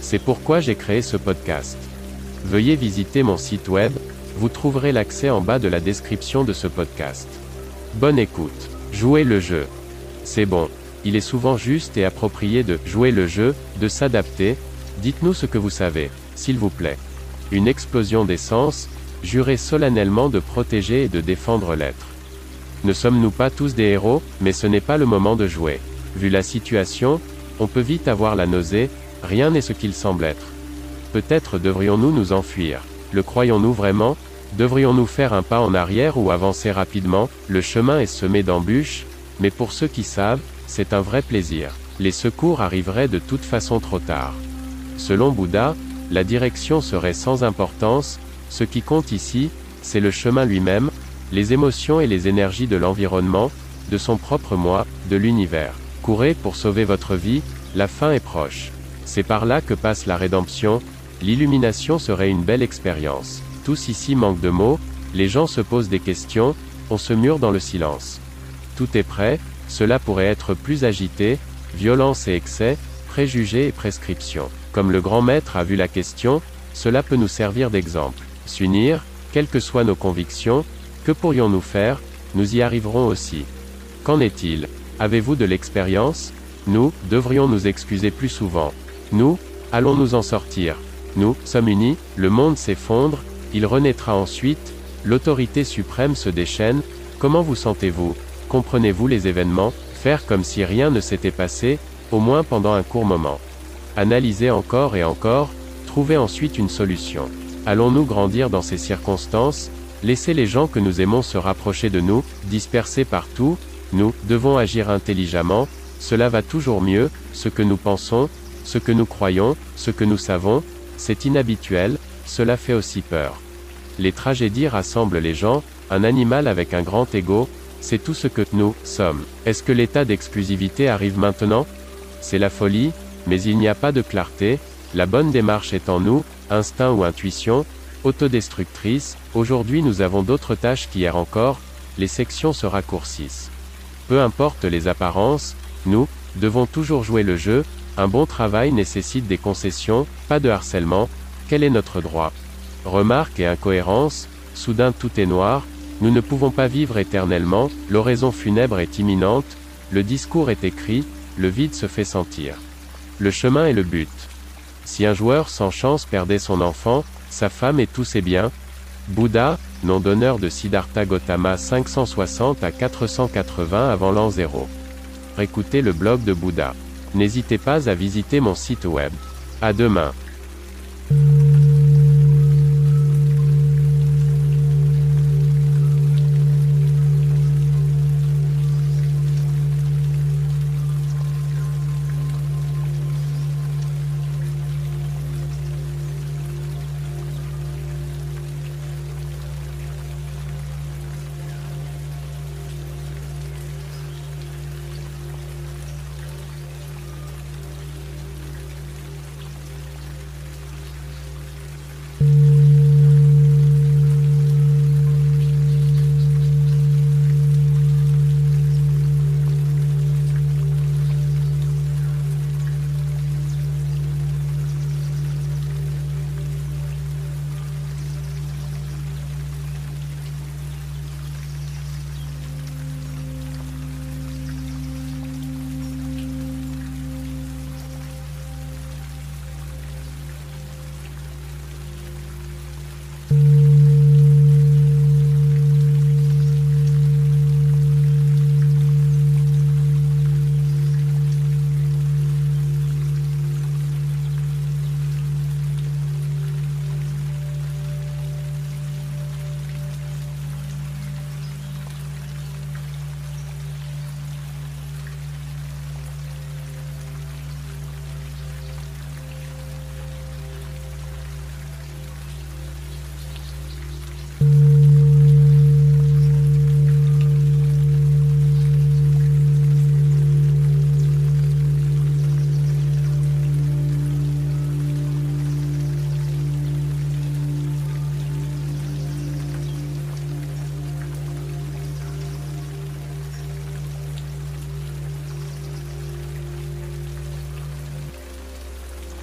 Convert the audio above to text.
C'est pourquoi j'ai créé ce podcast. Veuillez visiter mon site web, vous trouverez l'accès en bas de la description de ce podcast. Bonne écoute. Jouer le jeu. C'est bon. Il est souvent juste et approprié de jouer le jeu, de s'adapter. Dites-nous ce que vous savez, s'il vous plaît. Une explosion d'essence, jurez solennellement de protéger et de défendre l'être. Ne sommes-nous pas tous des héros, mais ce n'est pas le moment de jouer. Vu la situation, on peut vite avoir la nausée, rien n'est ce qu'il semble être. Peut-être devrions-nous nous enfuir. Le croyons-nous vraiment? Devrions-nous faire un pas en arrière ou avancer rapidement? Le chemin est semé d'embûches, mais pour ceux qui savent, c'est un vrai plaisir. Les secours arriveraient de toute façon trop tard. Selon Bouddha, la direction serait sans importance, ce qui compte ici, c'est le chemin lui-même, les émotions et les énergies de l'environnement, de son propre moi, de l'univers. Courez pour sauver votre vie, la fin est proche. C'est par là que passe la rédemption, l'illumination serait une belle expérience. Tous ici manquent de mots, les gens se posent des questions, on se mure dans le silence. Tout est prêt, cela pourrait être plus agité, violence et excès, préjugés et prescriptions. Comme le grand maître a vu la question, cela peut nous servir d'exemple. S'unir, quelles que soient nos convictions, que pourrions-nous faire Nous y arriverons aussi. Qu'en est-il? Avez-vous de l'expérience? Nous, devrions nous excuser plus souvent. Nous, allons nous en sortir. Nous, sommes unis, le monde s'effondre, il renaîtra ensuite, l'autorité suprême se déchaîne, comment vous sentez-vous? Comprenez-vous les événements? Faire comme si rien ne s'était passé, au moins pendant un court moment. Analyser encore et encore, trouver ensuite une solution. Allons-nous grandir dans ces circonstances? Laisser les gens que nous aimons se rapprocher de nous, dispersés partout, nous devons agir intelligemment, cela va toujours mieux, ce que nous pensons, ce que nous croyons, ce que nous savons, c'est inhabituel, cela fait aussi peur. Les tragédies rassemblent les gens, un animal avec un grand ego, c'est tout ce que nous sommes. Est-ce que l'état d'exclusivité arrive maintenant? C'est la folie, mais il n'y a pas de clarté, la bonne démarche est en nous, instinct ou intuition, autodestructrice, aujourd'hui nous avons d'autres tâches qu'hier encore, les sections se raccourcissent. Peu importe les apparences, nous, devons toujours jouer le jeu, un bon travail nécessite des concessions, pas de harcèlement, quel est notre droit? Remarque et incohérence, soudain tout est noir, nous ne pouvons pas vivre éternellement, l'oraison funèbre est imminente, le discours est écrit, le vide se fait sentir. Le chemin est le but. Si un joueur sans chance perdait son enfant, sa femme et tous ses biens, Bouddha, nom d'honneur de Siddhartha Gautama 560 à 480 avant l'an 0. Écoutez le blog de Bouddha. N'hésitez pas à visiter mon site web. À demain.